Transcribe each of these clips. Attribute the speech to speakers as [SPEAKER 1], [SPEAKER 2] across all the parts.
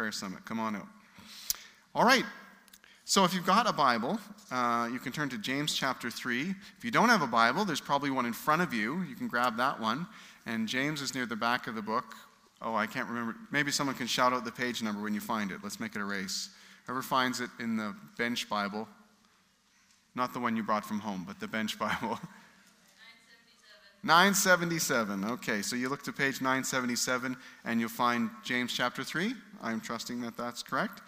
[SPEAKER 1] Prayer Summit. Come on out. All right. So if you've got a Bible, uh, you can turn to James chapter 3. If you don't have a Bible, there's probably one in front of you. You can grab that one. And James is near the back of the book. Oh, I can't remember. Maybe someone can shout out the page number when you find it. Let's make it a race. Whoever finds it in the bench Bible, not the one you brought from home, but the bench Bible. 977. Okay, so you look to page 977 and you'll find James chapter 3. I'm trusting that that's correct.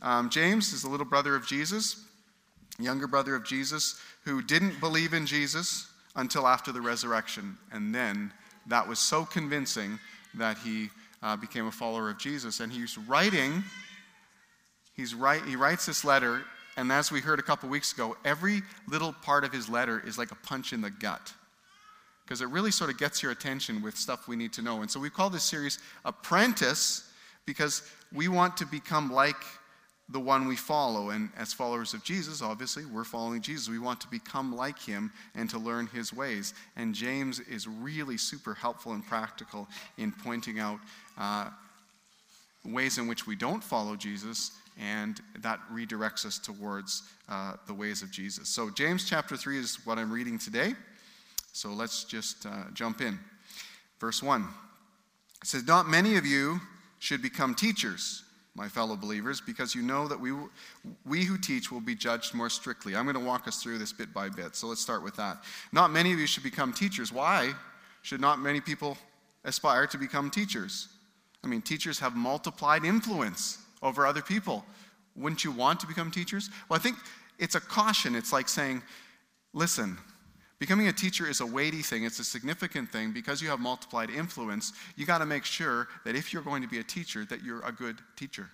[SPEAKER 1] Um, James is the little brother of Jesus, younger brother of Jesus, who didn't believe in Jesus until after the resurrection. And then that was so convincing that he uh, became a follower of Jesus. And he's writing, he's write, he writes this letter, and as we heard a couple weeks ago, every little part of his letter is like a punch in the gut. Because it really sort of gets your attention with stuff we need to know. And so we call this series Apprentice because we want to become like the one we follow. And as followers of Jesus, obviously, we're following Jesus. We want to become like him and to learn his ways. And James is really super helpful and practical in pointing out uh, ways in which we don't follow Jesus, and that redirects us towards uh, the ways of Jesus. So, James chapter 3 is what I'm reading today. So, let's just uh, jump in. Verse 1 it says, Not many of you should become teachers my fellow believers, because you know that we, we who teach will be judged more strictly. I'm going to walk us through this bit by bit. So let's start with that. Not many of you should become teachers. Why should not many people aspire to become teachers? I mean, teachers have multiplied influence over other people. Wouldn't you want to become teachers? Well, I think it's a caution. It's like saying, listen, Becoming a teacher is a weighty thing, it's a significant thing because you have multiplied influence. You got to make sure that if you're going to be a teacher that you're a good teacher.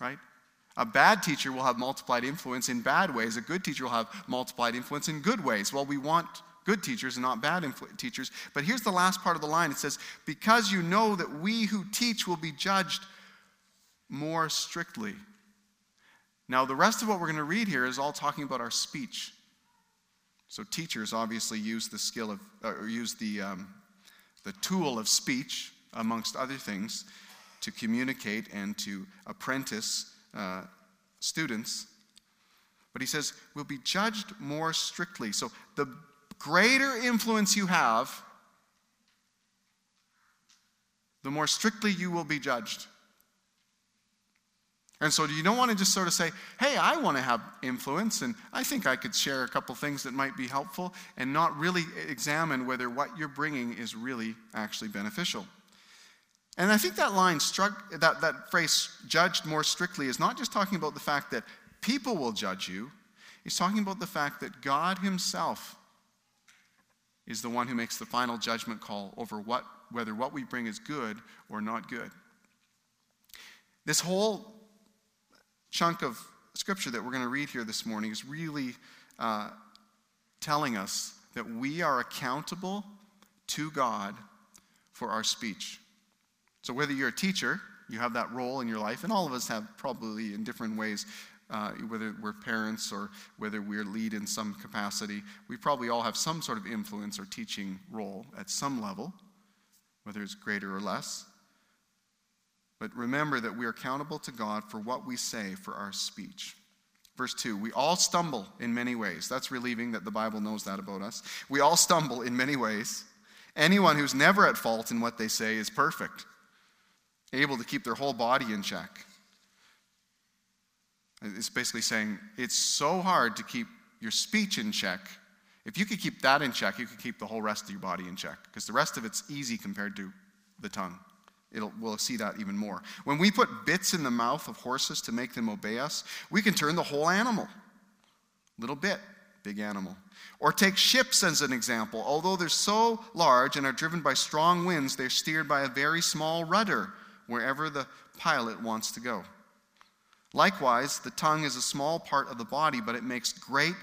[SPEAKER 1] Right? A bad teacher will have multiplied influence in bad ways. A good teacher will have multiplied influence in good ways. Well, we want good teachers and not bad influ- teachers. But here's the last part of the line it says, Because you know that we who teach will be judged more strictly. Now, the rest of what we're going to read here is all talking about our speech. So teachers obviously use the skill of, or use the, um, the tool of speech, amongst other things, to communicate and to apprentice uh, students. But he says, we'll be judged more strictly. So the greater influence you have, the more strictly you will be judged. And so you don't want to just sort of say, hey, I want to have influence and I think I could share a couple things that might be helpful and not really examine whether what you're bringing is really actually beneficial. And I think that line struck, that, that phrase, judged more strictly, is not just talking about the fact that people will judge you, it's talking about the fact that God Himself is the one who makes the final judgment call over what, whether what we bring is good or not good. This whole chunk of scripture that we're going to read here this morning is really uh, telling us that we are accountable to God for our speech. So, whether you're a teacher, you have that role in your life, and all of us have probably in different ways, uh, whether we're parents or whether we're lead in some capacity, we probably all have some sort of influence or teaching role at some level, whether it's greater or less. But remember that we are accountable to God for what we say for our speech. Verse 2 We all stumble in many ways. That's relieving that the Bible knows that about us. We all stumble in many ways. Anyone who's never at fault in what they say is perfect, able to keep their whole body in check. It's basically saying it's so hard to keep your speech in check. If you could keep that in check, you could keep the whole rest of your body in check because the rest of it's easy compared to the tongue. It'll, we'll see that even more. When we put bits in the mouth of horses to make them obey us, we can turn the whole animal. Little bit, big animal. Or take ships as an example. Although they're so large and are driven by strong winds, they're steered by a very small rudder wherever the pilot wants to go. Likewise, the tongue is a small part of the body, but it makes great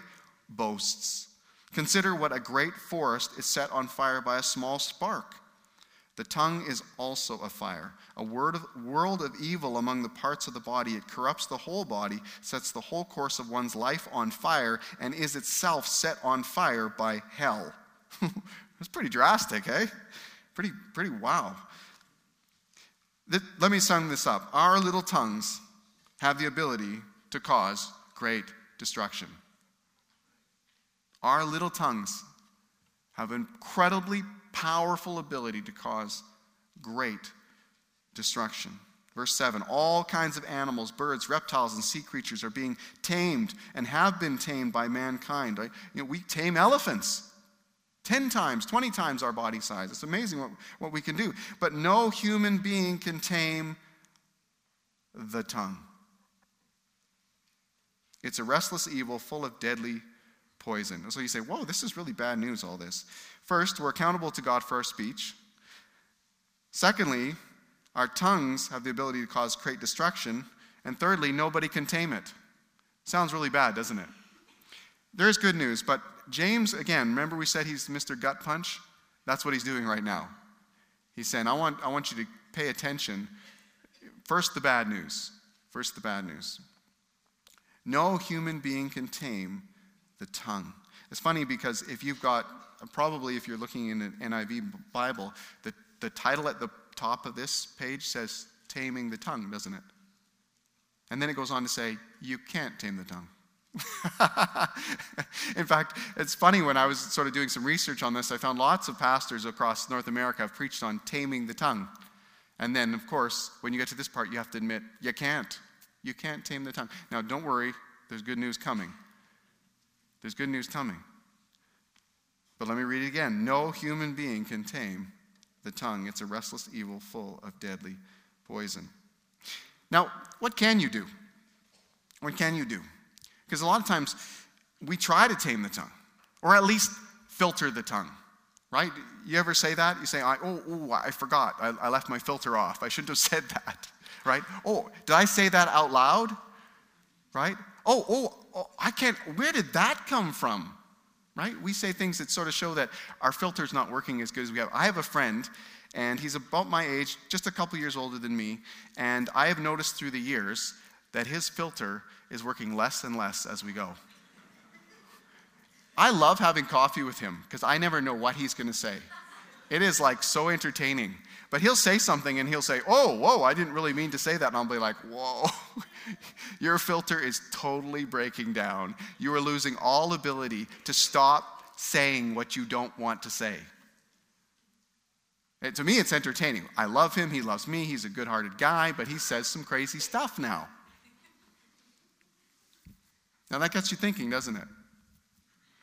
[SPEAKER 1] boasts. Consider what a great forest is set on fire by a small spark. The tongue is also a fire, a of, world of evil among the parts of the body. It corrupts the whole body, sets the whole course of one's life on fire, and is itself set on fire by hell. That's pretty drastic, eh? Pretty, pretty wow. let me sum this up. Our little tongues have the ability to cause great destruction. Our little tongues have incredibly powerful ability to cause great destruction. Verse 7 All kinds of animals, birds, reptiles, and sea creatures are being tamed and have been tamed by mankind. You know, we tame elephants. 10 times, 20 times our body size. It's amazing what, what we can do. But no human being can tame the tongue. It's a restless evil full of deadly poison. So you say, whoa, this is really bad news, all this. First, we're accountable to God for our speech. Secondly, our tongues have the ability to cause great destruction. And thirdly, nobody can tame it. Sounds really bad, doesn't it? There's good news, but James, again, remember we said he's Mr. Gut Punch? That's what he's doing right now. He's saying, I want, I want you to pay attention. First, the bad news. First, the bad news. No human being can tame the tongue. It's funny because if you've got, probably if you're looking in an NIV Bible, the, the title at the top of this page says Taming the Tongue, doesn't it? And then it goes on to say, You can't tame the tongue. in fact, it's funny when I was sort of doing some research on this, I found lots of pastors across North America have preached on taming the tongue. And then, of course, when you get to this part, you have to admit, you can't. You can't tame the tongue. Now, don't worry, there's good news coming. There's good news coming. But let me read it again. No human being can tame the tongue. It's a restless evil full of deadly poison. Now, what can you do? What can you do? Because a lot of times we try to tame the tongue, or at least filter the tongue, right? You ever say that? You say, oh, oh I forgot. I, I left my filter off. I shouldn't have said that, right? Oh, did I say that out loud? Right? Oh, oh, oh, I can't. Where did that come from? Right? We say things that sort of show that our filter's not working as good as we have. I have a friend, and he's about my age, just a couple years older than me, and I have noticed through the years that his filter is working less and less as we go. I love having coffee with him because I never know what he's going to say. It is like so entertaining. But he'll say something and he'll say, Oh, whoa, I didn't really mean to say that. And I'll be like, Whoa, your filter is totally breaking down. You are losing all ability to stop saying what you don't want to say. To me, it's entertaining. I love him. He loves me. He's a good hearted guy, but he says some crazy stuff now. Now that gets you thinking, doesn't it?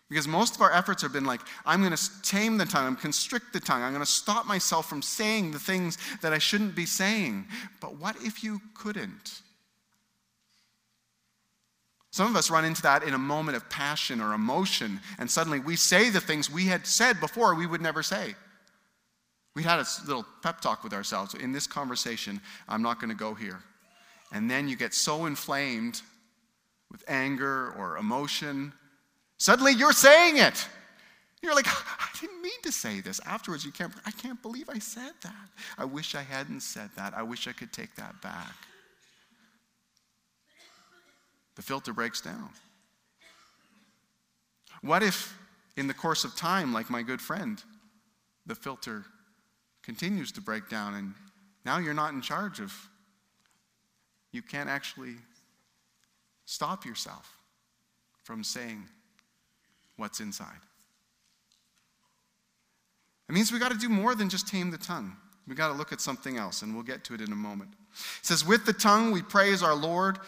[SPEAKER 1] Because most of our efforts have been like, I'm going to tame the tongue, I'm constrict the tongue, I'm going to stop myself from saying the things that I shouldn't be saying. But what if you couldn't? Some of us run into that in a moment of passion or emotion, and suddenly we say the things we had said before we would never say. We had a little pep talk with ourselves. In this conversation, I'm not going to go here. And then you get so inflamed with anger or emotion. Suddenly you're saying it. You're like, I didn't mean to say this. Afterwards, you can't, I can't believe I said that. I wish I hadn't said that. I wish I could take that back. The filter breaks down. What if, in the course of time, like my good friend, the filter continues to break down and now you're not in charge of, you can't actually Stop yourself from saying what's inside. It means we got to do more than just tame the tongue. We got to look at something else, and we'll get to it in a moment. It says, With the tongue we praise our Lord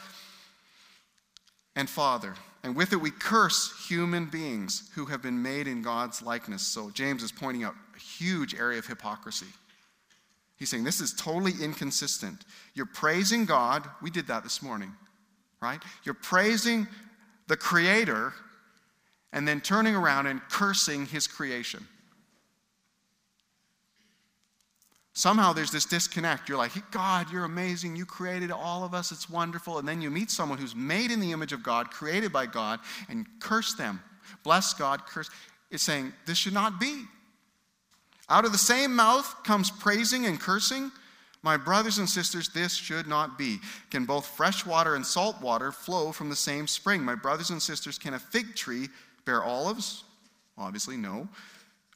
[SPEAKER 1] and Father, and with it we curse human beings who have been made in God's likeness. So James is pointing out a huge area of hypocrisy. He's saying this is totally inconsistent. You're praising God. We did that this morning right? You're praising the Creator and then turning around and cursing His creation. Somehow there's this disconnect. You're like, God, you're amazing. You created all of us. It's wonderful. And then you meet someone who's made in the image of God, created by God, and curse them. Bless God, curse. It's saying, this should not be. Out of the same mouth comes praising and cursing. My brothers and sisters, this should not be. Can both fresh water and salt water flow from the same spring? My brothers and sisters, can a fig tree bear olives? Obviously, no.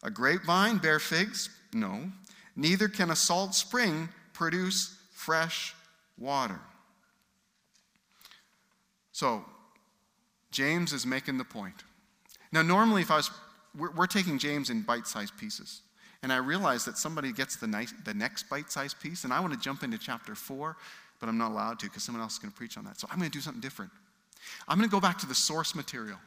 [SPEAKER 1] A grapevine bear figs? No. Neither can a salt spring produce fresh water. So, James is making the point. Now, normally, if I was, we're, we're taking James in bite sized pieces. And I realize that somebody gets the, nice, the next bite sized piece, and I want to jump into chapter four, but I'm not allowed to because someone else is going to preach on that. So I'm going to do something different. I'm going to go back to the source material.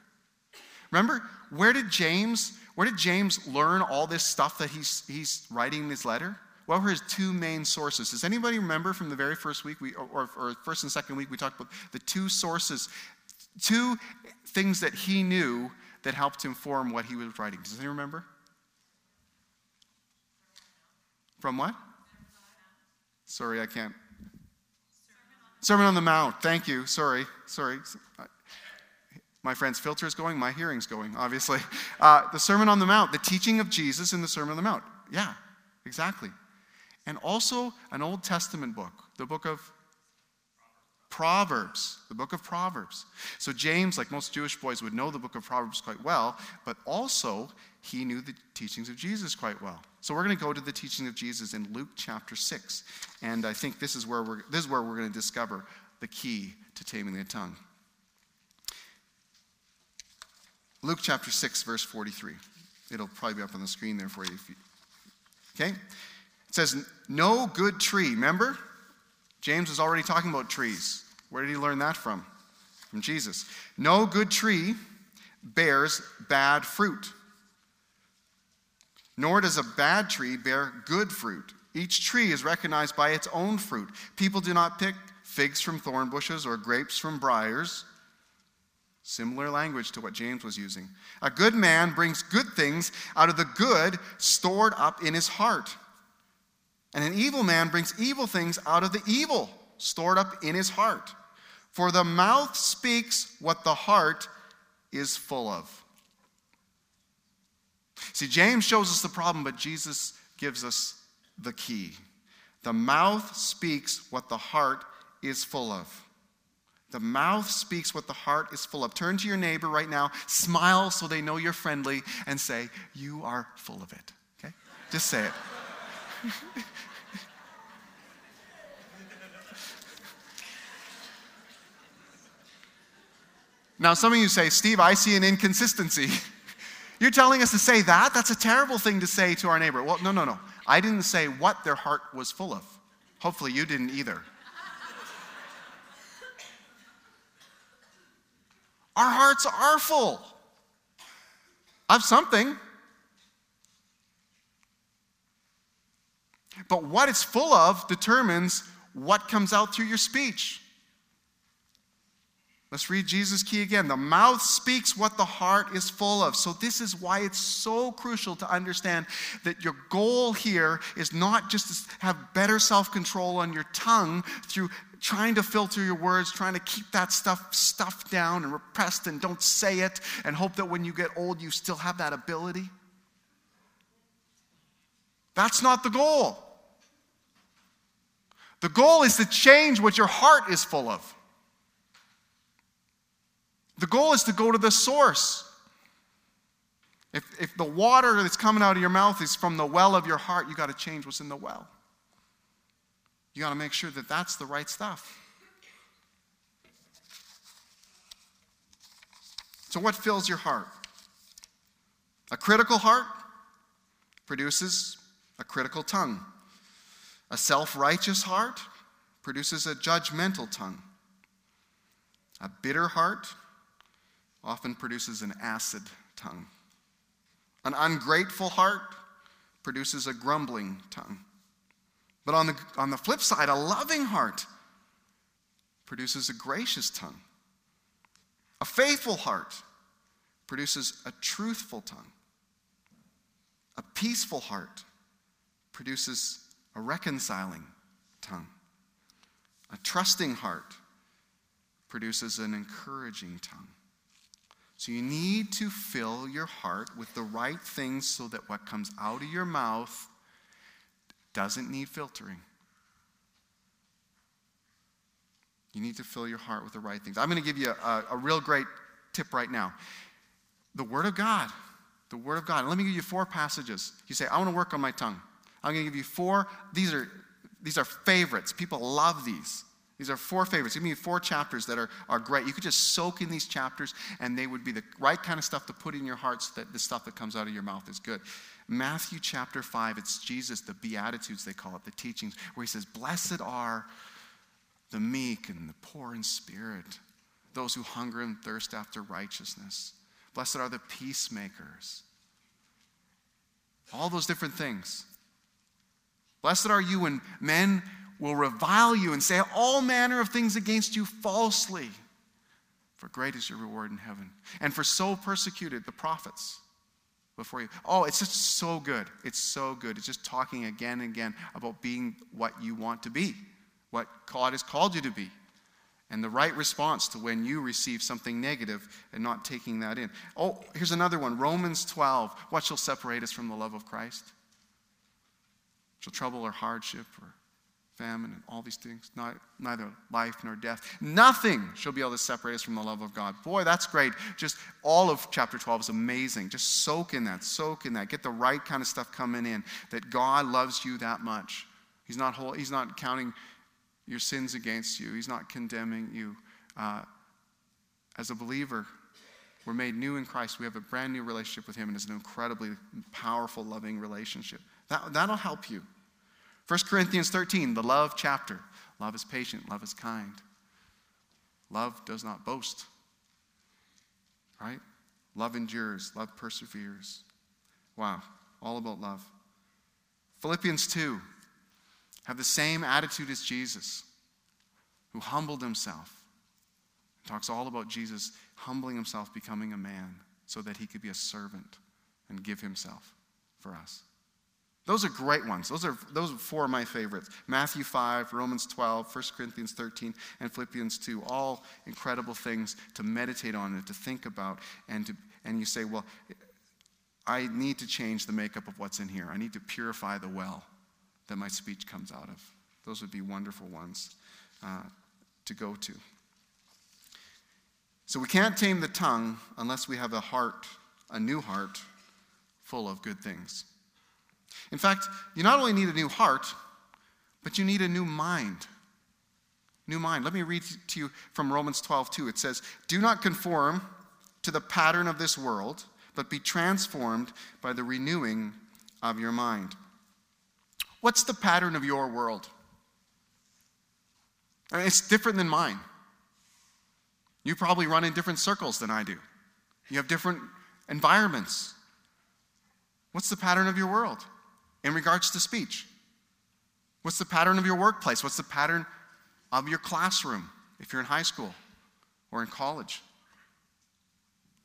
[SPEAKER 1] Remember, where did James, where did James learn all this stuff that he's, he's writing in his letter? What were his two main sources? Does anybody remember from the very first week, we, or, or first and second week, we talked about the two sources, two things that he knew that helped him form what he was writing? Does anyone remember? From what? Sorry, I can't. Sermon on the Mount. Thank you. Sorry. Sorry. My friend's filter is going, my hearing's going, obviously. Uh, the Sermon on the Mount, the teaching of Jesus in the Sermon on the Mount. Yeah, exactly. And also an Old Testament book, the book of Proverbs, the book of Proverbs. So, James, like most Jewish boys, would know the book of Proverbs quite well, but also he knew the teachings of Jesus quite well. So, we're going to go to the teaching of Jesus in Luke chapter 6. And I think this is where we're, this is where we're going to discover the key to taming the tongue. Luke chapter 6, verse 43. It'll probably be up on the screen there for you. you okay? It says, No good tree. Remember? James was already talking about trees. Where did he learn that from? From Jesus. No good tree bears bad fruit, nor does a bad tree bear good fruit. Each tree is recognized by its own fruit. People do not pick figs from thorn bushes or grapes from briars. Similar language to what James was using. A good man brings good things out of the good stored up in his heart. And an evil man brings evil things out of the evil stored up in his heart. For the mouth speaks what the heart is full of. See, James shows us the problem, but Jesus gives us the key. The mouth speaks what the heart is full of. The mouth speaks what the heart is full of. Turn to your neighbor right now, smile so they know you're friendly, and say, You are full of it. Okay? Just say it. now, some of you say, Steve, I see an inconsistency. You're telling us to say that? That's a terrible thing to say to our neighbor. Well, no, no, no. I didn't say what their heart was full of. Hopefully, you didn't either. Our hearts are full of something. But what it's full of determines what comes out through your speech. Let's read Jesus' key again. The mouth speaks what the heart is full of. So, this is why it's so crucial to understand that your goal here is not just to have better self control on your tongue through trying to filter your words, trying to keep that stuff stuffed down and repressed and don't say it and hope that when you get old you still have that ability. That's not the goal. The goal is to change what your heart is full of. The goal is to go to the source. If, if the water that's coming out of your mouth is from the well of your heart, you got to change what's in the well. You got to make sure that that's the right stuff. So, what fills your heart? A critical heart produces a critical tongue. A self righteous heart produces a judgmental tongue. A bitter heart often produces an acid tongue. An ungrateful heart produces a grumbling tongue. But on the, on the flip side, a loving heart produces a gracious tongue. A faithful heart produces a truthful tongue. A peaceful heart produces a reconciling tongue. A trusting heart produces an encouraging tongue. So you need to fill your heart with the right things so that what comes out of your mouth doesn't need filtering. You need to fill your heart with the right things. I'm going to give you a, a, real great tip right now. The Word of God. The Word of God. Let me give you four passages. You say, I want to work on my tongue. I'm going to give you four. These are these are favorites. People love these. These are four favorites. Give me four chapters that are, are great. You could just soak in these chapters, and they would be the right kind of stuff to put in your hearts that the stuff that comes out of your mouth is good. Matthew chapter 5, it's Jesus, the Beatitudes, they call it, the teachings, where he says, Blessed are the meek and the poor in spirit, those who hunger and thirst after righteousness. Blessed are the peacemakers. All those different things. Blessed are you when men will revile you and say all manner of things against you falsely. For great is your reward in heaven. And for so persecuted the prophets before you. Oh, it's just so good. It's so good. It's just talking again and again about being what you want to be, what God has called you to be, and the right response to when you receive something negative and not taking that in. Oh, here's another one Romans 12. What shall separate us from the love of Christ? Shall trouble or hardship or famine, and all these things, not, neither life nor death. Nothing shall be able to separate us from the love of God. Boy, that's great. Just all of chapter 12 is amazing. Just soak in that, soak in that. Get the right kind of stuff coming in that God loves you that much. He's not, whole, he's not counting your sins against you, He's not condemning you. Uh, as a believer, we're made new in Christ. We have a brand new relationship with Him, and it's an incredibly powerful, loving relationship. That, that'll help you. 1 Corinthians 13, the love chapter. Love is patient, love is kind. Love does not boast. Right? Love endures, love perseveres. Wow, all about love. Philippians 2, have the same attitude as Jesus, who humbled himself. It talks all about Jesus humbling himself, becoming a man, so that he could be a servant and give himself for us. Those are great ones. Those are, those are four of my favorites Matthew 5, Romans 12, 1 Corinthians 13, and Philippians 2. All incredible things to meditate on and to think about. And, to, and you say, well, I need to change the makeup of what's in here. I need to purify the well that my speech comes out of. Those would be wonderful ones uh, to go to. So we can't tame the tongue unless we have a heart, a new heart, full of good things. In fact, you not only need a new heart, but you need a new mind. New mind. Let me read to you from Romans 12, 2. It says, Do not conform to the pattern of this world, but be transformed by the renewing of your mind. What's the pattern of your world? I mean, it's different than mine. You probably run in different circles than I do. You have different environments. What's the pattern of your world? In regards to speech? What's the pattern of your workplace? What's the pattern of your classroom if you're in high school or in college?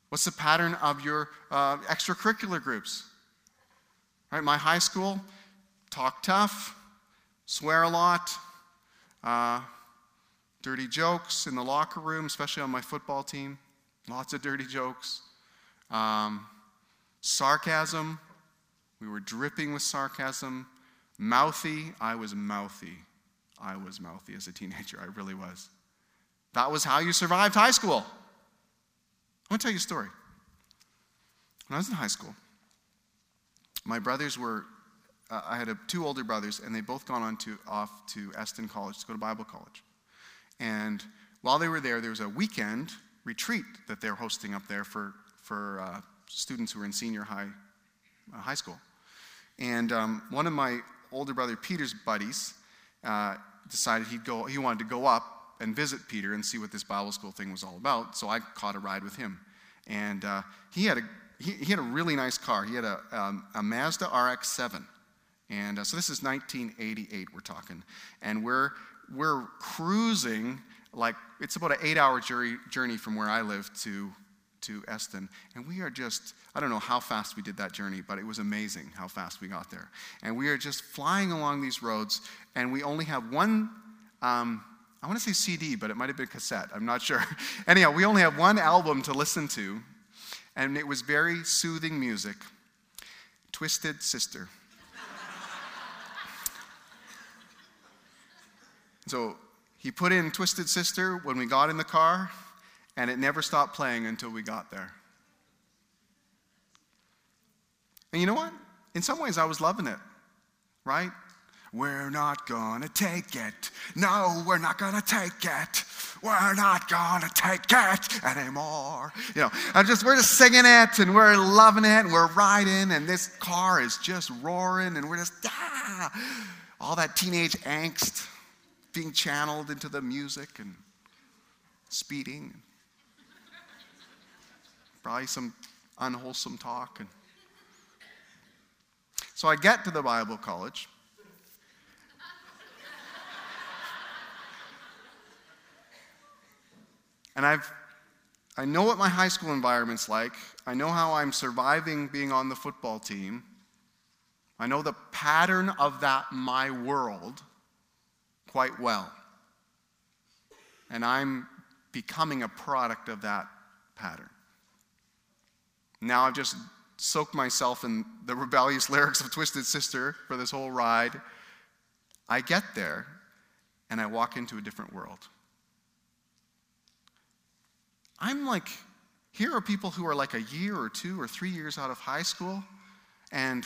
[SPEAKER 1] What's the pattern of your uh, extracurricular groups? Right, my high school, talk tough, swear a lot, uh, dirty jokes in the locker room, especially on my football team. Lots of dirty jokes. Um, sarcasm, we were dripping with sarcasm, mouthy. I was mouthy. I was mouthy as a teenager. I really was. That was how you survived high school. I want to tell you a story. When I was in high school, my brothers were, uh, I had a, two older brothers, and they both gone on to, off to Eston College to go to Bible college. And while they were there, there was a weekend retreat that they're hosting up there for, for uh, students who are in senior high, uh, high school. And um, one of my older brother Peter's buddies uh, decided he'd go, he wanted to go up and visit Peter and see what this Bible school thing was all about. So I caught a ride with him. And uh, he, had a, he, he, had a really nice car. He had a, um, a Mazda RX 7. And uh, so this is 1988, we're talking. And we're, we're cruising like it's about an eight hour journey from where I live to to Eston. And we are just, I don't know how fast we did that journey, but it was amazing how fast we got there. And we are just flying along these roads, and we only have one, um, I want to say CD, but it might have been cassette. I'm not sure. Anyhow, we only have one album to listen to, and it was very soothing music Twisted Sister. so he put in Twisted Sister when we got in the car and it never stopped playing until we got there. And you know what? In some ways, I was loving it, right? We're not gonna take it. No, we're not gonna take it. We're not gonna take it anymore. You know, I'm just we're just singing it and we're loving it and we're riding and this car is just roaring and we're just ah, all that teenage angst being channeled into the music and speeding. Probably some unwholesome talk and so I get to the Bible college And I've, I know what my high school environment's like. I know how I'm surviving being on the football team. I know the pattern of that my world quite well. And I'm becoming a product of that pattern. Now I've just soaked myself in the rebellious lyrics of Twisted Sister for this whole ride. I get there and I walk into a different world. I'm like, here are people who are like a year or two or three years out of high school, and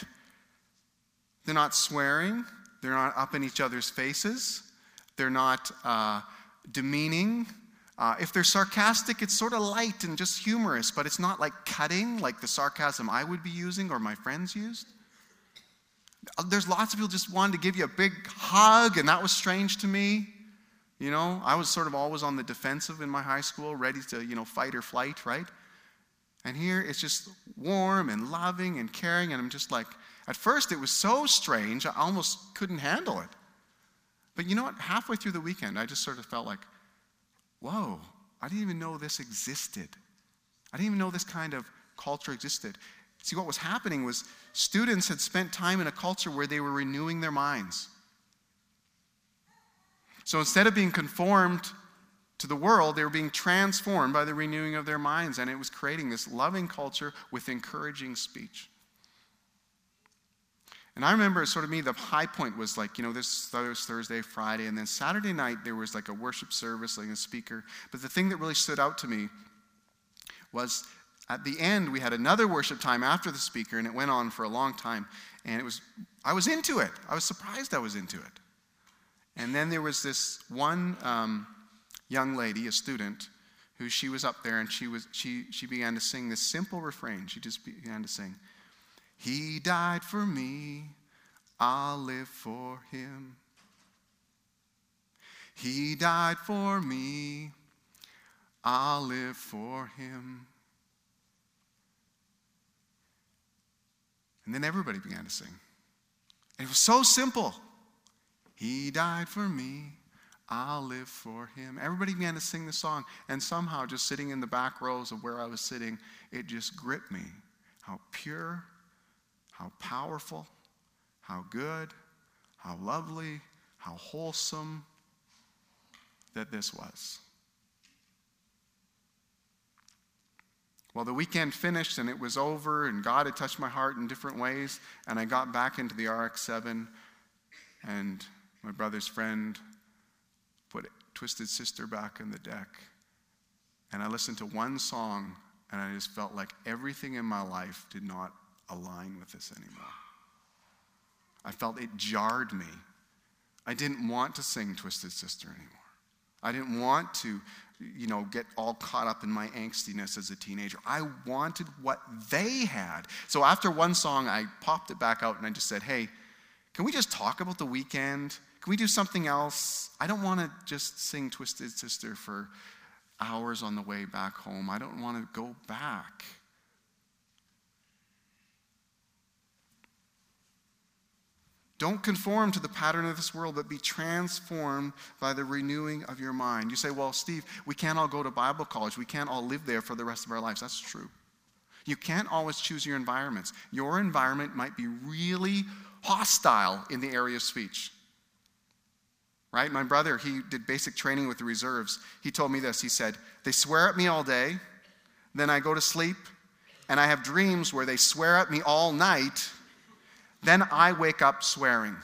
[SPEAKER 1] they're not swearing, they're not up in each other's faces, they're not uh, demeaning. Uh, if they're sarcastic, it's sort of light and just humorous, but it's not like cutting, like the sarcasm I would be using or my friends used. There's lots of people just wanted to give you a big hug, and that was strange to me. You know, I was sort of always on the defensive in my high school, ready to, you know, fight or flight, right? And here it's just warm and loving and caring, and I'm just like, at first it was so strange, I almost couldn't handle it. But you know what? Halfway through the weekend, I just sort of felt like, whoa, I didn't even know this existed. I didn't even know this kind of culture existed. See, what was happening was students had spent time in a culture where they were renewing their minds. So instead of being conformed to the world, they were being transformed by the renewing of their minds, and it was creating this loving culture with encouraging speech. And I remember, sort of me, the high point was like, you know, this Thursday, Friday, and then Saturday night there was like a worship service, like a speaker. But the thing that really stood out to me was at the end we had another worship time after the speaker, and it went on for a long time. And it was, I was into it. I was surprised I was into it. And then there was this one um, young lady, a student, who she was up there and she, was, she, she began to sing this simple refrain. She just began to sing, He died for me, I'll live for him. He died for me, I'll live for him. And then everybody began to sing. And it was so simple. He died for me. I'll live for him. Everybody began to sing the song, and somehow, just sitting in the back rows of where I was sitting, it just gripped me how pure, how powerful, how good, how lovely, how wholesome that this was. Well, the weekend finished and it was over, and God had touched my heart in different ways, and I got back into the RX 7 and my brother's friend put Twisted Sister back in the deck. And I listened to one song, and I just felt like everything in my life did not align with this anymore. I felt it jarred me. I didn't want to sing Twisted Sister anymore. I didn't want to, you know, get all caught up in my angstiness as a teenager. I wanted what they had. So after one song, I popped it back out and I just said, hey, can we just talk about the weekend? Can we do something else? I don't want to just sing Twisted Sister for hours on the way back home. I don't want to go back. Don't conform to the pattern of this world, but be transformed by the renewing of your mind. You say, Well, Steve, we can't all go to Bible college. We can't all live there for the rest of our lives. That's true. You can't always choose your environments. Your environment might be really hostile in the area of speech right? My brother, he did basic training with the reserves. He told me this. He said, They swear at me all day, then I go to sleep, and I have dreams where they swear at me all night, then I wake up swearing.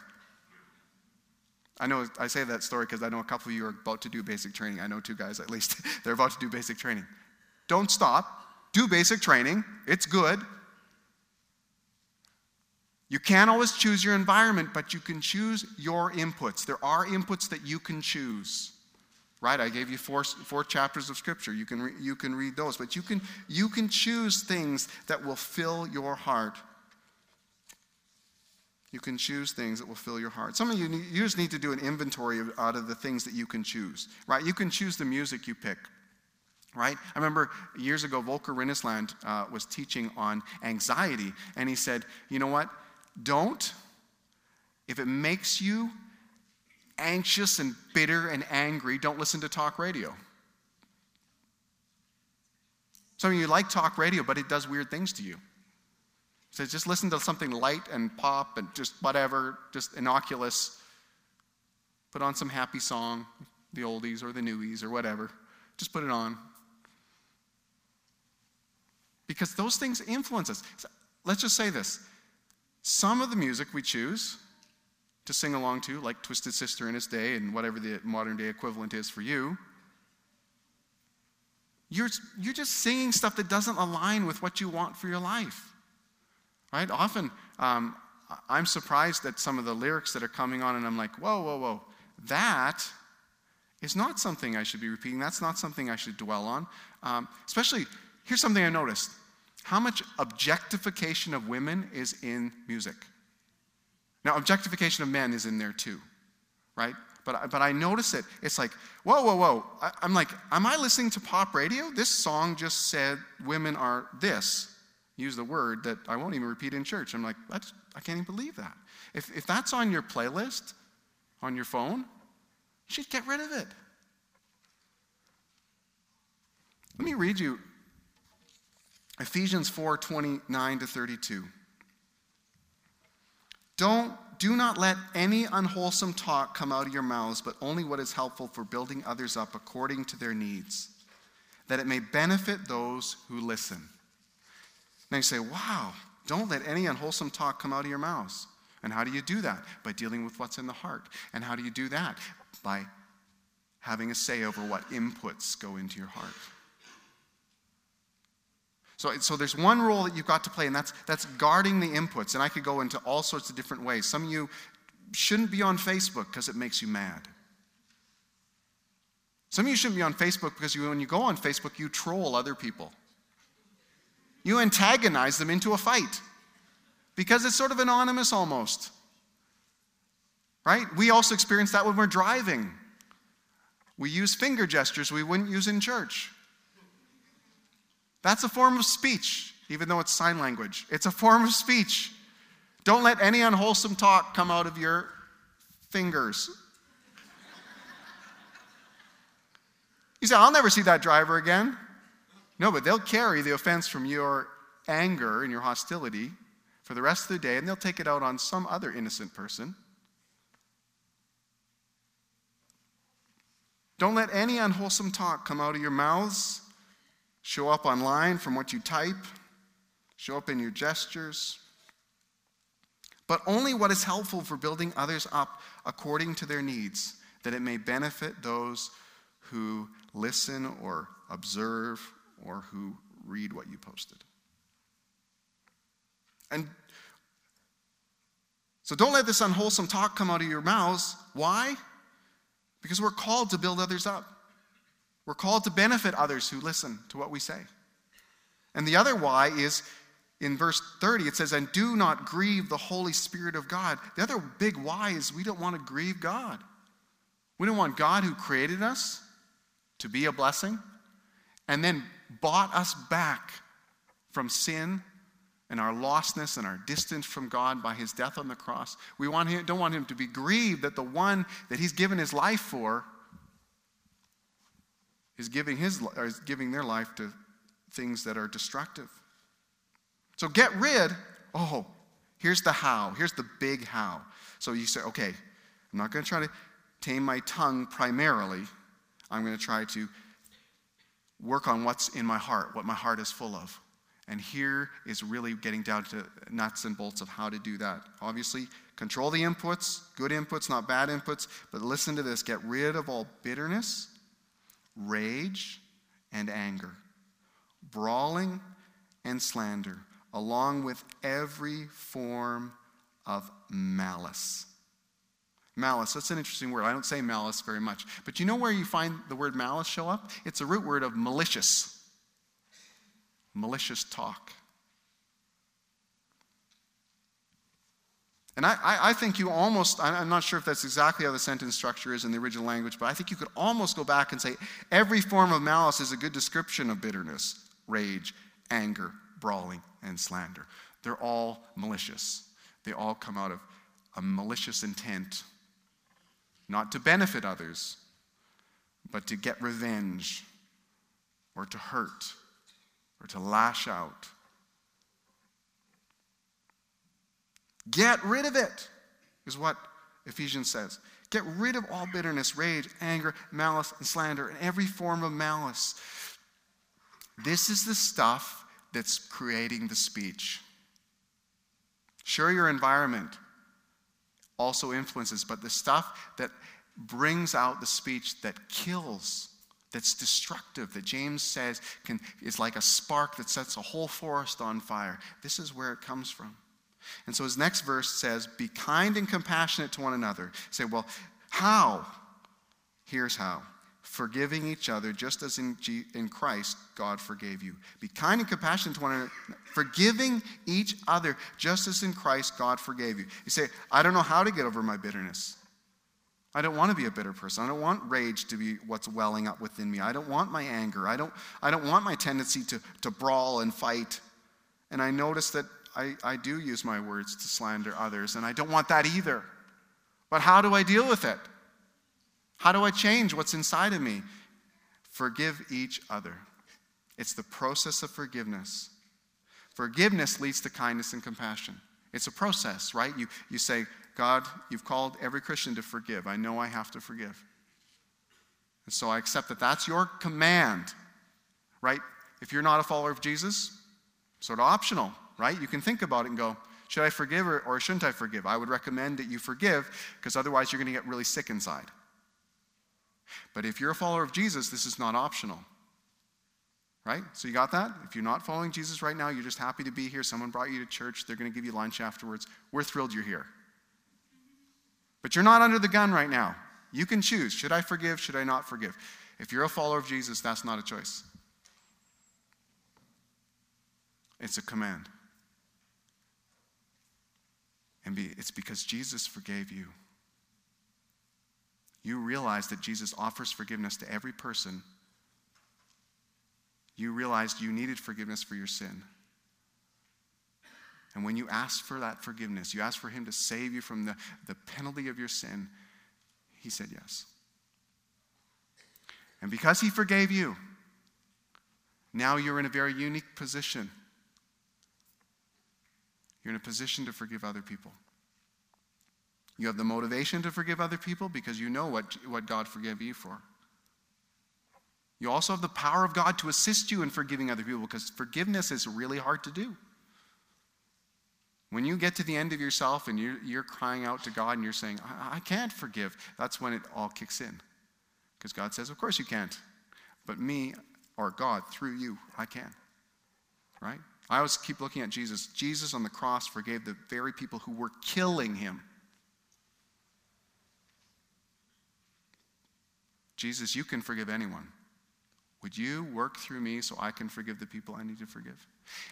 [SPEAKER 1] I know I say that story because I know a couple of you are about to do basic training. I know two guys at least. They're about to do basic training. Don't stop. Do basic training. It's good. You can't always choose your environment, but you can choose your inputs. There are inputs that you can choose. Right? I gave you four, four chapters of scripture. You can, re, you can read those, but you can, you can choose things that will fill your heart. You can choose things that will fill your heart. Some of you, you just need to do an inventory of, out of the things that you can choose. Right? You can choose the music you pick right? I remember years ago, Volker Rinnesland uh, was teaching on anxiety, and he said, you know what? Don't. If it makes you anxious and bitter and angry, don't listen to talk radio. Some of you like talk radio, but it does weird things to you. So just listen to something light and pop and just whatever, just innocuous. Put on some happy song, the oldies or the newies or whatever. Just put it on. Because those things influence us. Let's just say this some of the music we choose to sing along to, like Twisted Sister in its day and whatever the modern day equivalent is for you, you're, you're just singing stuff that doesn't align with what you want for your life. Right? Often, um, I'm surprised at some of the lyrics that are coming on, and I'm like, whoa, whoa, whoa. That is not something I should be repeating. That's not something I should dwell on. Um, especially, here's something I noticed how much objectification of women is in music? Now, objectification of men is in there too, right? But, but I notice it. It's like, whoa, whoa, whoa. I, I'm like, am I listening to pop radio? This song just said women are this. Use the word that I won't even repeat in church. I'm like, just, I can't even believe that. If, if that's on your playlist, on your phone, you should get rid of it. Let me read you Ephesians 4 29 to 32. Don't, do not let any unwholesome talk come out of your mouths, but only what is helpful for building others up according to their needs, that it may benefit those who listen. Now you say, wow, don't let any unwholesome talk come out of your mouths. And how do you do that? By dealing with what's in the heart. And how do you do that? By having a say over what inputs go into your heart. So, so there's one role that you've got to play, and that's, that's guarding the inputs. And I could go into all sorts of different ways. Some of you shouldn't be on Facebook because it makes you mad. Some of you shouldn't be on Facebook because you, when you go on Facebook, you troll other people. You antagonize them into a fight because it's sort of anonymous almost. Right? We also experience that when we're driving. We use finger gestures we wouldn't use in church. That's a form of speech, even though it's sign language. It's a form of speech. Don't let any unwholesome talk come out of your fingers. You say, I'll never see that driver again. No, but they'll carry the offense from your anger and your hostility for the rest of the day, and they'll take it out on some other innocent person. Don't let any unwholesome talk come out of your mouths. Show up online from what you type, show up in your gestures, but only what is helpful for building others up according to their needs, that it may benefit those who listen or observe or who read what you posted. And so don't let this unwholesome talk come out of your mouths. Why? Because we're called to build others up. We're called to benefit others who listen to what we say. And the other why is in verse 30, it says, And do not grieve the Holy Spirit of God. The other big why is we don't want to grieve God. We don't want God who created us to be a blessing and then bought us back from sin and our lostness and our distance from God by his death on the cross. We want him, don't want him to be grieved that the one that he's given his life for is giving, his, or is giving their life to things that are destructive. So get rid, oh, here's the how. Here's the big how. So you say, okay, I'm not going to try to tame my tongue primarily. I'm going to try to work on what's in my heart, what my heart is full of. And here is really getting down to nuts and bolts of how to do that. Obviously, control the inputs, good inputs, not bad inputs, but listen to this get rid of all bitterness, rage and anger, brawling and slander, along with every form of malice. Malice, that's an interesting word. I don't say malice very much. But you know where you find the word malice show up? It's a root word of malicious. Malicious talk. And I, I, think you almost, I'm not sure if that's exactly how the sentence structure is in the original language, but I think you could almost go back and say every form of malice is a good description of bitterness, rage, anger, brawling, and slander. They're all malicious. They all come out of a malicious intent, not to benefit others, but to get revenge, or to hurt, or to lash out Get rid of it, is what Ephesians says. Get rid of all bitterness, rage, anger, malice, and slander, and every form of malice. This is the stuff that's creating the speech. Sure, your environment also influences, but the stuff that brings out the speech that kills, that's destructive, that James says can, is like a spark that sets a whole forest on fire. This is where it comes from. And so his next verse says, Be kind and compassionate to one another. Say, well, how? Here's how forgiving each other just as in, G- in Christ God forgave you. Be kind and compassionate to one another, forgiving each other just as in Christ God forgave you. You say, I don't know how to get over my bitterness. I don't want to be a bitter person. I don't want rage to be what's welling up within me. I don't want my anger. I don't, I don't want my tendency to, to brawl and fight. And I notice that I, I do use my words to slander others, and I don't want that either. But how do I deal with it? How do I change what's inside of me? Forgive each other. It's the process of forgiveness. Forgiveness leads to kindness and compassion. It's a process, right? You, you say, God, you've called every Christian to forgive. I know I have to forgive. And so I accept that that's your command, right? If you're not a follower of Jesus, sort of optional right? You can think about it and go, should I forgive or, or shouldn't I forgive? I would recommend that you forgive because otherwise you're going to get really sick inside. But if you're a follower of Jesus, this is not optional. Right? So you got that? If you're not following Jesus right now, you're just happy to be here. Someone brought you to church. They're going to give you lunch afterwards. We're thrilled you're here. But you're not under the gun right now. You can choose. Should I forgive? Should I not forgive? If you're a follower of Jesus, that's not a choice. It's a command. And be, it's because Jesus forgave you. You realize that Jesus offers forgiveness to every person. You realized you needed forgiveness for your sin. And when you asked for that forgiveness, you asked for Him to save you from the, the penalty of your sin, He said yes. And because He forgave you, now you're in a very unique position. You're in a position to forgive other people. You have the motivation to forgive other people because you know what, what God forgave you for. You also have the power of God to assist you in forgiving other people because forgiveness is really hard to do. When you get to the end of yourself and you're, you're crying out to God and you're saying, I, I can't forgive, that's when it all kicks in. Because God says, Of course you can't. But me, or God, through you, I can. Right? I always keep looking at Jesus. Jesus on the cross forgave the very people who were killing him. Jesus, you can forgive anyone. Would you work through me so I can forgive the people I need to forgive?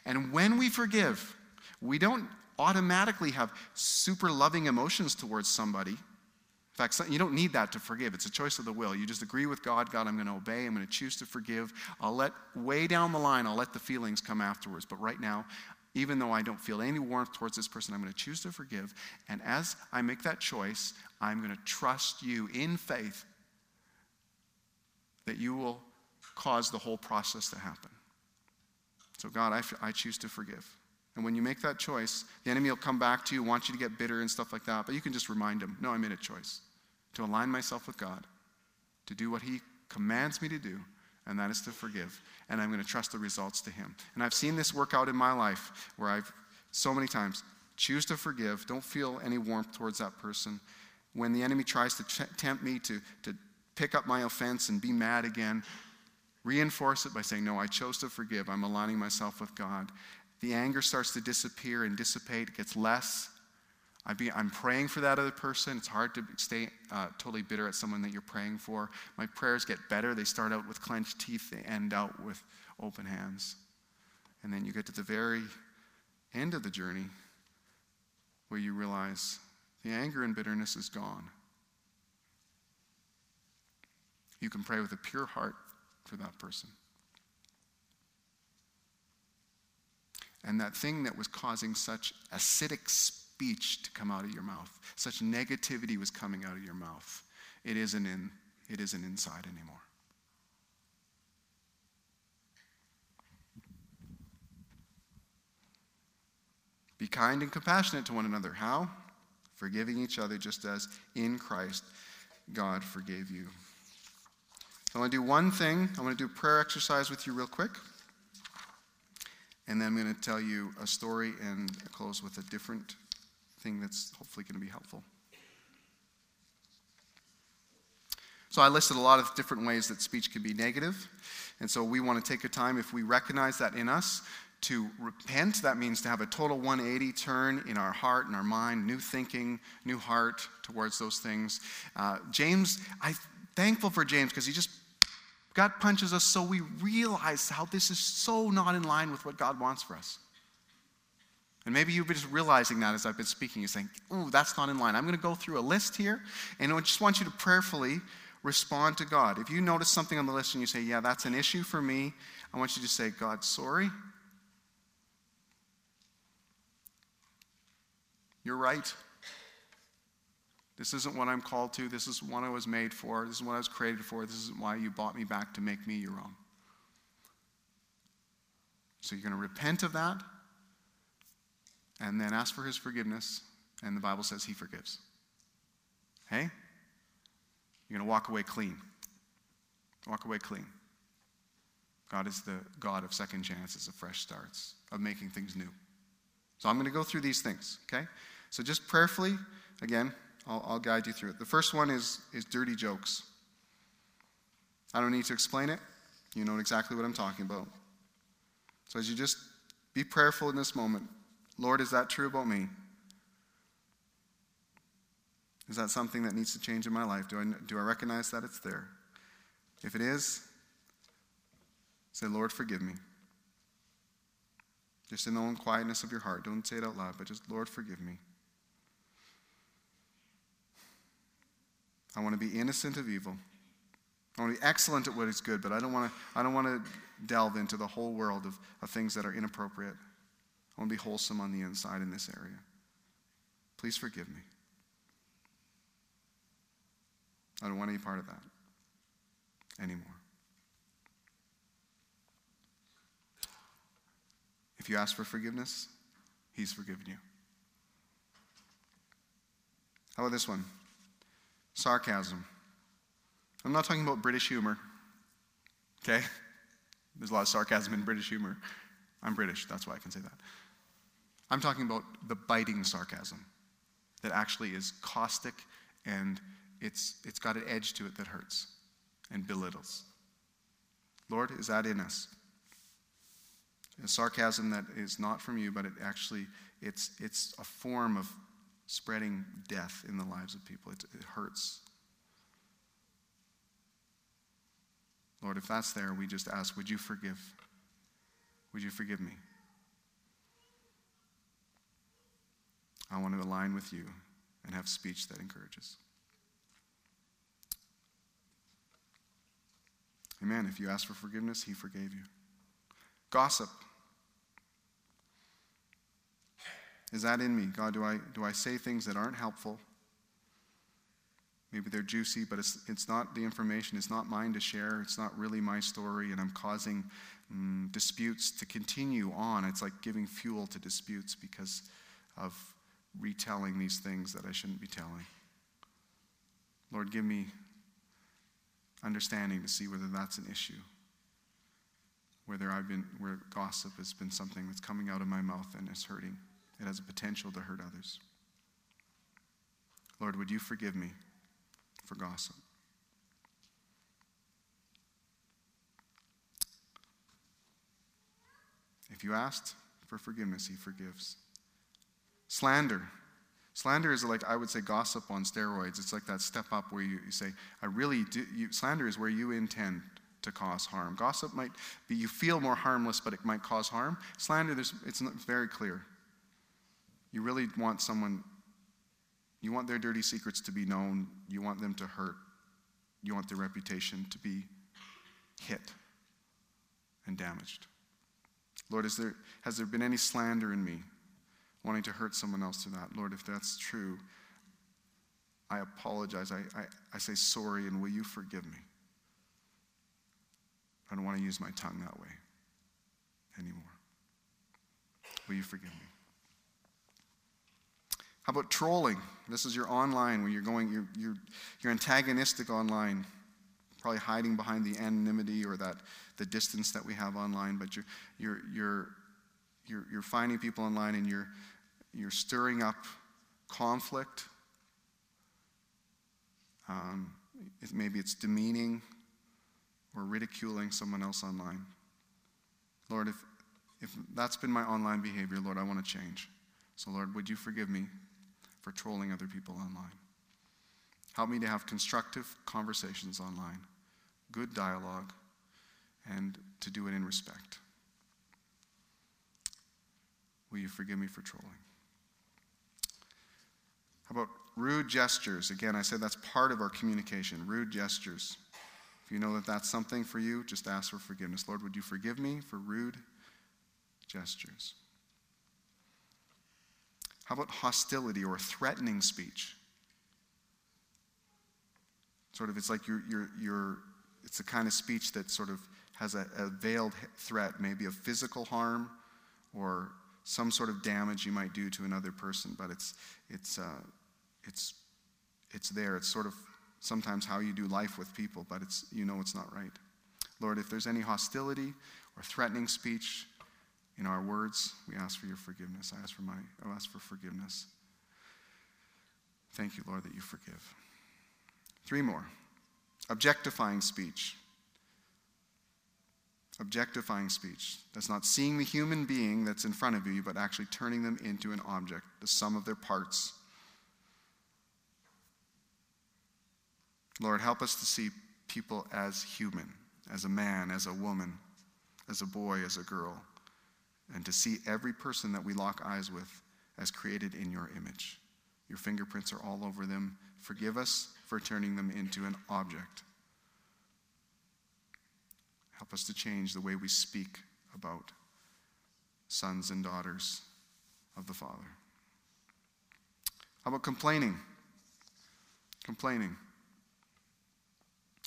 [SPEAKER 1] And when we forgive, we don't automatically have super loving emotions towards somebody In fact, you don't need that to forgive. It's a choice of the will. You just agree with God God, I'm going to obey. I'm going to choose to forgive. I'll let, way down the line, I'll let the feelings come afterwards. But right now, even though I don't feel any warmth towards this person, I'm going to choose to forgive. And as I make that choice, I'm going to trust you in faith that you will cause the whole process to happen. So, God, I, I choose to forgive. And when you make that choice, the enemy will come back to you, want you to get bitter and stuff like that. But you can just remind him, no, I made a choice to align myself with God, to do what He commands me to do, and that is to forgive. And I'm going to trust the results to Him. And I've seen this work out in my life where I've so many times choose to forgive, don't feel any warmth towards that person. When the enemy tries to tempt me to, to pick up my offense and be mad again, reinforce it by saying, No, I chose to forgive. I'm aligning myself with God. The anger starts to disappear and dissipate, it gets less. I I'm praying for that other person. It's hard to stay uh, totally bitter at someone that you're praying for. My prayers get better. They start out with clenched teeth, they end out with open hands. And then you get to the very end of the journey where you realize the anger and bitterness is gone. You can pray with a pure heart for that person. And that thing that was causing such acidic speech to come out of your mouth, such negativity was coming out of your mouth, it isn't, in, it isn't inside anymore. Be kind and compassionate to one another. How? Forgiving each other just as in Christ God forgave you. I want to do one thing. I want to do a prayer exercise with you real quick. And then I'm going to tell you a story and close with a different thing that's hopefully going to be helpful. So I listed a lot of different ways that speech can be negative. And so we want to take a time, if we recognize that in us, to repent. That means to have a total 180 turn in our heart and our mind, new thinking, new heart towards those things. Uh, James, I'm thankful for James because he just God punches us so we realize how this is so not in line with what God wants for us. And maybe you've been just realizing that as I've been speaking. You're saying, oh, that's not in line. I'm going to go through a list here, and I just want you to prayerfully respond to God. If you notice something on the list and you say, yeah, that's an issue for me, I want you to say, God, sorry. You're right. This isn't what I'm called to. This is what I was made for. This is what I was created for. This isn't why you bought me back to make me your own. So you're going to repent of that and then ask for his forgiveness. And the Bible says he forgives. Hey? You're going to walk away clean. Walk away clean. God is the God of second chances, of fresh starts, of making things new. So I'm going to go through these things, okay? So just prayerfully, again, I'll, I'll guide you through it. The first one is, is dirty jokes. I don't need to explain it. You know exactly what I'm talking about. So as you just be prayerful in this moment, Lord, is that true about me? Is that something that needs to change in my life? Do I, do I recognize that it's there? If it is, say, Lord, forgive me. Just in the own quietness of your heart. Don't say it out loud, but just, Lord, forgive me. I want to be innocent of evil. I want to be excellent at what is good, but I don't want to, I don't want to delve into the whole world of, of things that are inappropriate. I want to be wholesome on the inside in this area. Please forgive me. I don't want any part of that anymore. If you ask for forgiveness, He's forgiven you. How about this one? Sarcasm. I'm not talking about British humor, okay? There's a lot of sarcasm in British humor. I'm British, that's why I can say that. I'm talking about the biting sarcasm that actually is caustic and it's, it's got an edge to it that hurts and belittles. Lord, is that in us? A sarcasm that is not from you, but it actually it's, it's a form of spreading death in the lives of people. It, it hurts. Lord, if that's there, we just ask, would you forgive? Would you forgive me? I want to align with you and have speech that encourages. Amen. If you ask for forgiveness, He forgave you. Gossip. Is that in me? God, do I, do I say things that aren't helpful? Maybe they're juicy, but it's, it's not the information. It's not mine to share. It's not really my story, and I'm causing um, disputes to continue on. It's like giving fuel to disputes because of retelling these things that I shouldn't be telling. Lord, give me understanding to see whether that's an issue. Whether I've been, where gossip has been something that's coming out of my mouth and is hurting. It has a potential to hurt others. Lord, would you forgive me for gossip? If you asked for forgiveness, he forgives. Slander. Slander is like, I would say, gossip on steroids. It's like that step up where you, you say, I really do. You, slander is where you intend to cause harm. Gossip might be, you feel more harmless, but it might cause harm. Slander, it's very clear. You really want someone, you want their dirty secrets to be known. You want them to hurt. You want their reputation to be hit and damaged. Lord, is there, has there been any slander in me wanting to hurt someone else to that? Lord, if that's true, I apologize. I, I, I say sorry, and will you forgive me? I don't want to use my tongue that way anymore. Will you forgive me? How about trolling? This is your online where you're going, you're, you're, you're antagonistic online, probably hiding behind the anonymity or that the distance that we have online, but you're, you're, you're, you're, you're finding people online and you're, you're stirring up conflict. Um, maybe it's demeaning or ridiculing someone else online. Lord, if, if that's been my online behavior, Lord, I want to change. So, Lord, would you forgive me for trolling other people online? Help me to have constructive conversations online, good dialogue, and to do it in respect. Will you forgive me for trolling? How about rude gestures? Again, I said that's part of our communication, rude gestures. If you know that that's something for you, just ask for forgiveness. Lord, would you forgive me for rude gestures? How about hostility or threatening speech? Sort of, it's like you're, you're, you're it's the kind of speech that sort of has a, a veiled threat, maybe of physical harm or some sort of damage you might do to another person, but it's, it's, uh, it's, it's there. It's sort of sometimes how you do life with people, but it's, you know it's not right. Lord, if there's any hostility or threatening speech in our words, we ask for your forgiveness. I ask for my, I ask for forgiveness. Thank you, Lord, that you forgive. Three more. Objectifying speech objectifying speech. That's not seeing the human being that's in front of you, but actually turning them into an object, the sum of their parts. Lord, help us to see people as human, as a man, as a woman, as a boy, as a girl, and to see every person that we lock eyes with as created in your image. Your fingerprints are all over them. Forgive us for turning them into an object. Help us to change the way we speak about sons and daughters of the Father. How about complaining? Complaining.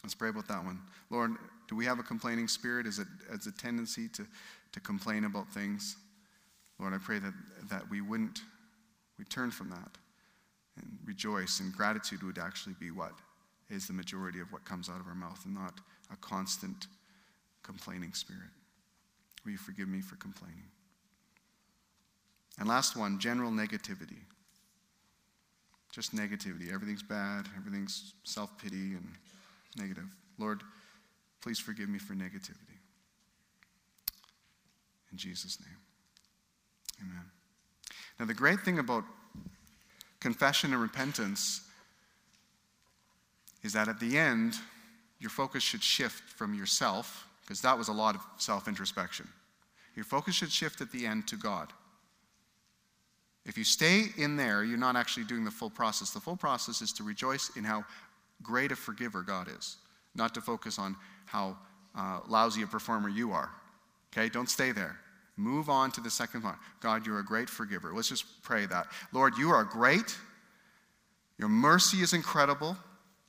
[SPEAKER 1] Let's pray about that one. Lord, do we have a complaining spirit? Is it as a tendency to, to complain about things? Lord, I pray that, that we wouldn't, we turn from that and rejoice, and gratitude would actually be what is the majority of what comes out of our mouth and not a constant complaining spirit. Will you forgive me for complaining? And last one general negativity. Just negativity. Everything's bad, everything's self pity and negative. Lord, please forgive me for negativity. In Jesus' name. Amen. Now, the great thing about confession and repentance is that at the end, your focus should shift from yourself because that was a lot of self introspection. Your focus should shift at the end to God. If you stay in there, you're not actually doing the full process. The full process is to rejoice in how great a forgiver God is, not to focus on how uh, lousy a performer you are. Okay, don't stay there. Move on to the second part. God, you're a great forgiver. Let's just pray that. Lord, you are great. Your mercy is incredible.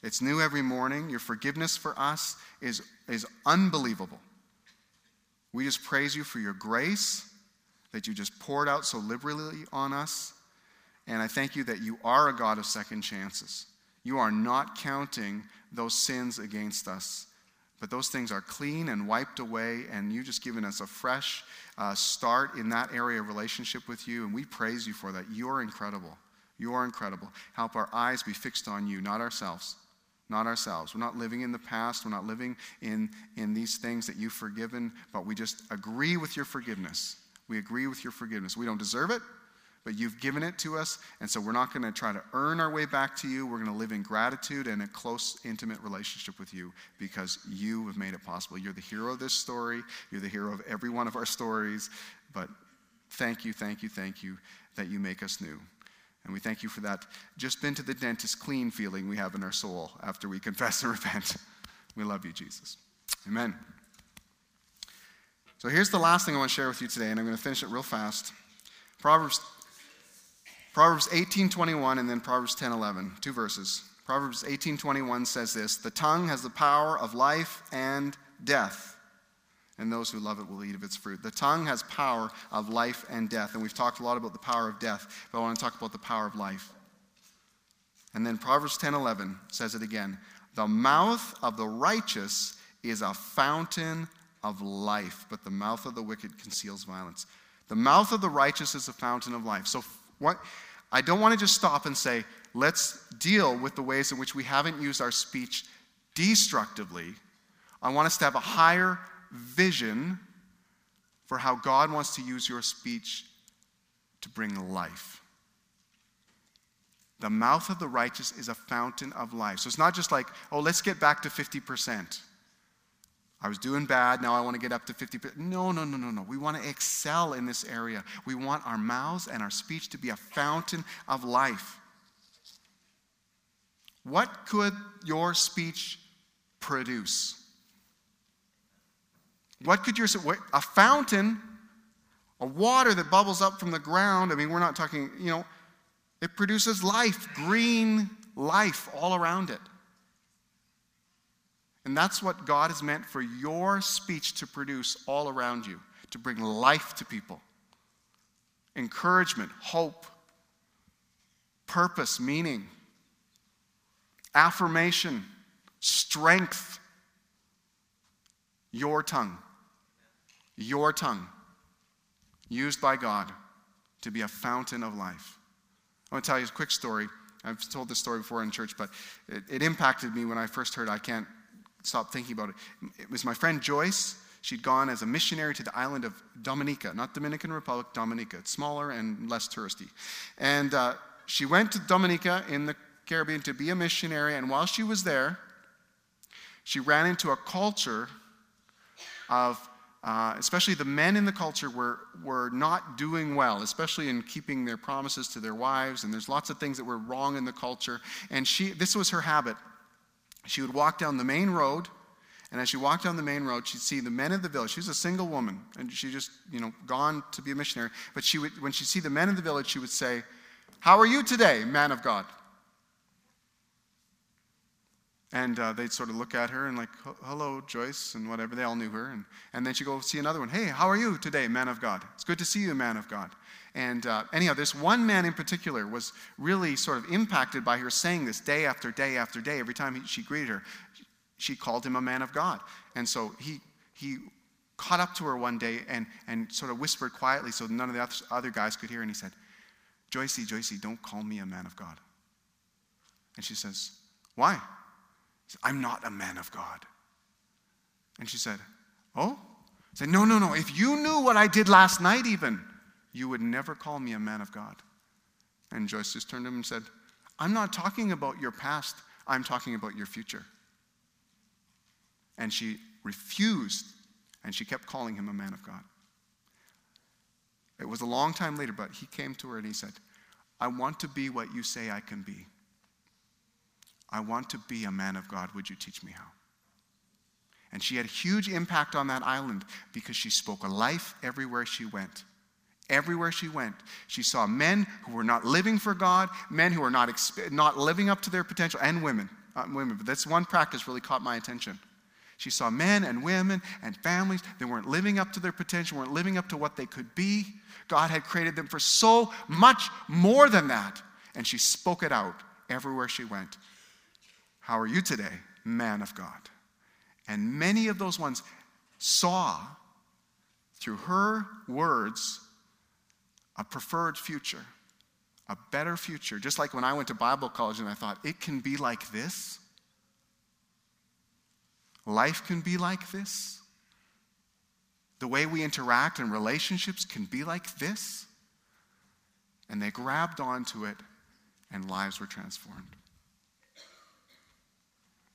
[SPEAKER 1] It's new every morning. Your forgiveness for us is, is unbelievable. We just praise you for your grace that you just poured out so liberally on us. And I thank you that you are a God of second chances. You are not counting those sins against us, but those things are clean and wiped away, and you've just given us a fresh uh, start in that area of relationship with you, and we praise you for that. You are incredible. You are incredible. Help our eyes be fixed on you, not ourselves not ourselves. We're not living in the past. We're not living in, in these things that you've forgiven, but we just agree with your forgiveness. We agree with your forgiveness. We don't deserve it, but you've given it to us, and so we're not going to try to earn our way back to you. We're going to live in gratitude and a close, intimate relationship with you because you have made it possible. You're the hero of this story, you're the hero of every one of our stories, but thank you, thank you, thank you that you make us new. And we thank you for that just been to the dentist clean feeling we have in our soul after we confess and repent. We love you, Jesus. Amen. So here's the last thing I want to share with you today, and I'm going to finish it real fast. Proverbs Proverbs 18:21 and then Proverbs 10:11, two verses. Proverbs 18:21 says this, "The tongue has the power of life and death, and those who love it will eat of its fruit." The tongue has power of life and death, and we've talked a lot about the power of death, but I want to talk about the power of life. And then Proverbs 10:11 says it again, "The mouth of the righteous is a fountain of life, but the mouth of the wicked conceals violence." The mouth of the righteous is a fountain of life. So what, I don't want to just stop and say, let's deal with the ways in which we haven't used our speech destructively. I want us to have a higher vision for how God wants to use your speech to bring life. The mouth of the righteous is a fountain of life. So it's not just like, oh, let's get back to 50%. I was doing bad, now I want to get up to 50%. No, no, no, no, no. We want to excel in this area. We want our mouths and our speech to be a fountain of life. What could your speech produce? What could your a fountain, a water that bubbles up from the ground? I mean, we're not talking, you know, it produces life, green life all around it. And that's what God has meant for your speech to produce all around you, to bring life to people encouragement, hope, purpose, meaning, affirmation, strength. Your tongue, your tongue, used by God to be a fountain of life. I want to tell you a quick story. I've told this story before in church, but it, it impacted me when I first heard. I can't stop thinking about it. It was my friend Joyce. She'd gone as a missionary to the island of Dominica, not Dominican Republic, Dominica. It's smaller and less touristy. And uh, she went to Dominica in the Caribbean to be a missionary, and while she was there, she ran into a culture of, uh, especially the men in the culture were, were not doing well, especially in keeping their promises to their wives, and there's lots of things that were wrong in the culture. And she, this was her habit she would walk down the main road, and as she walked down the main road, she'd see the men of the village. She was a single woman, and she just, you know, gone to be a missionary. But she would, when she'd see the men of the village, she would say, How are you today, man of God? And uh, they'd sort of look at her and like, hello, Joyce, and whatever. They all knew her. And, and then she'd go see another one. Hey, how are you today, man of God? It's good to see you, man of God. And uh, anyhow, this one man in particular was really sort of impacted by her saying this day after day after day. Every time he, she greeted her, she called him a man of God. And so he, he caught up to her one day and, and sort of whispered quietly so none of the other guys could hear. And he said, Joycey, Joycey, don't call me a man of God. And she says, Why? Said, I'm not a man of God. And she said, Oh? I said, No, no, no. If you knew what I did last night, even, you would never call me a man of God. And Joyce just turned to him and said, I'm not talking about your past, I'm talking about your future. And she refused, and she kept calling him a man of God. It was a long time later, but he came to her and he said, I want to be what you say I can be. I want to be a man of God. Would you teach me how? And she had a huge impact on that island because she spoke a life everywhere she went. Everywhere she went, she saw men who were not living for God, men who were not, exp- not living up to their potential, and women. Uh, women. But that's one practice really caught my attention. She saw men and women and families that weren't living up to their potential, weren't living up to what they could be. God had created them for so much more than that. And she spoke it out everywhere she went. How are you today, man of God? And many of those ones saw through her words a preferred future, a better future. Just like when I went to Bible college and I thought, it can be like this. Life can be like this. The way we interact in relationships can be like this. and they grabbed onto it, and lives were transformed.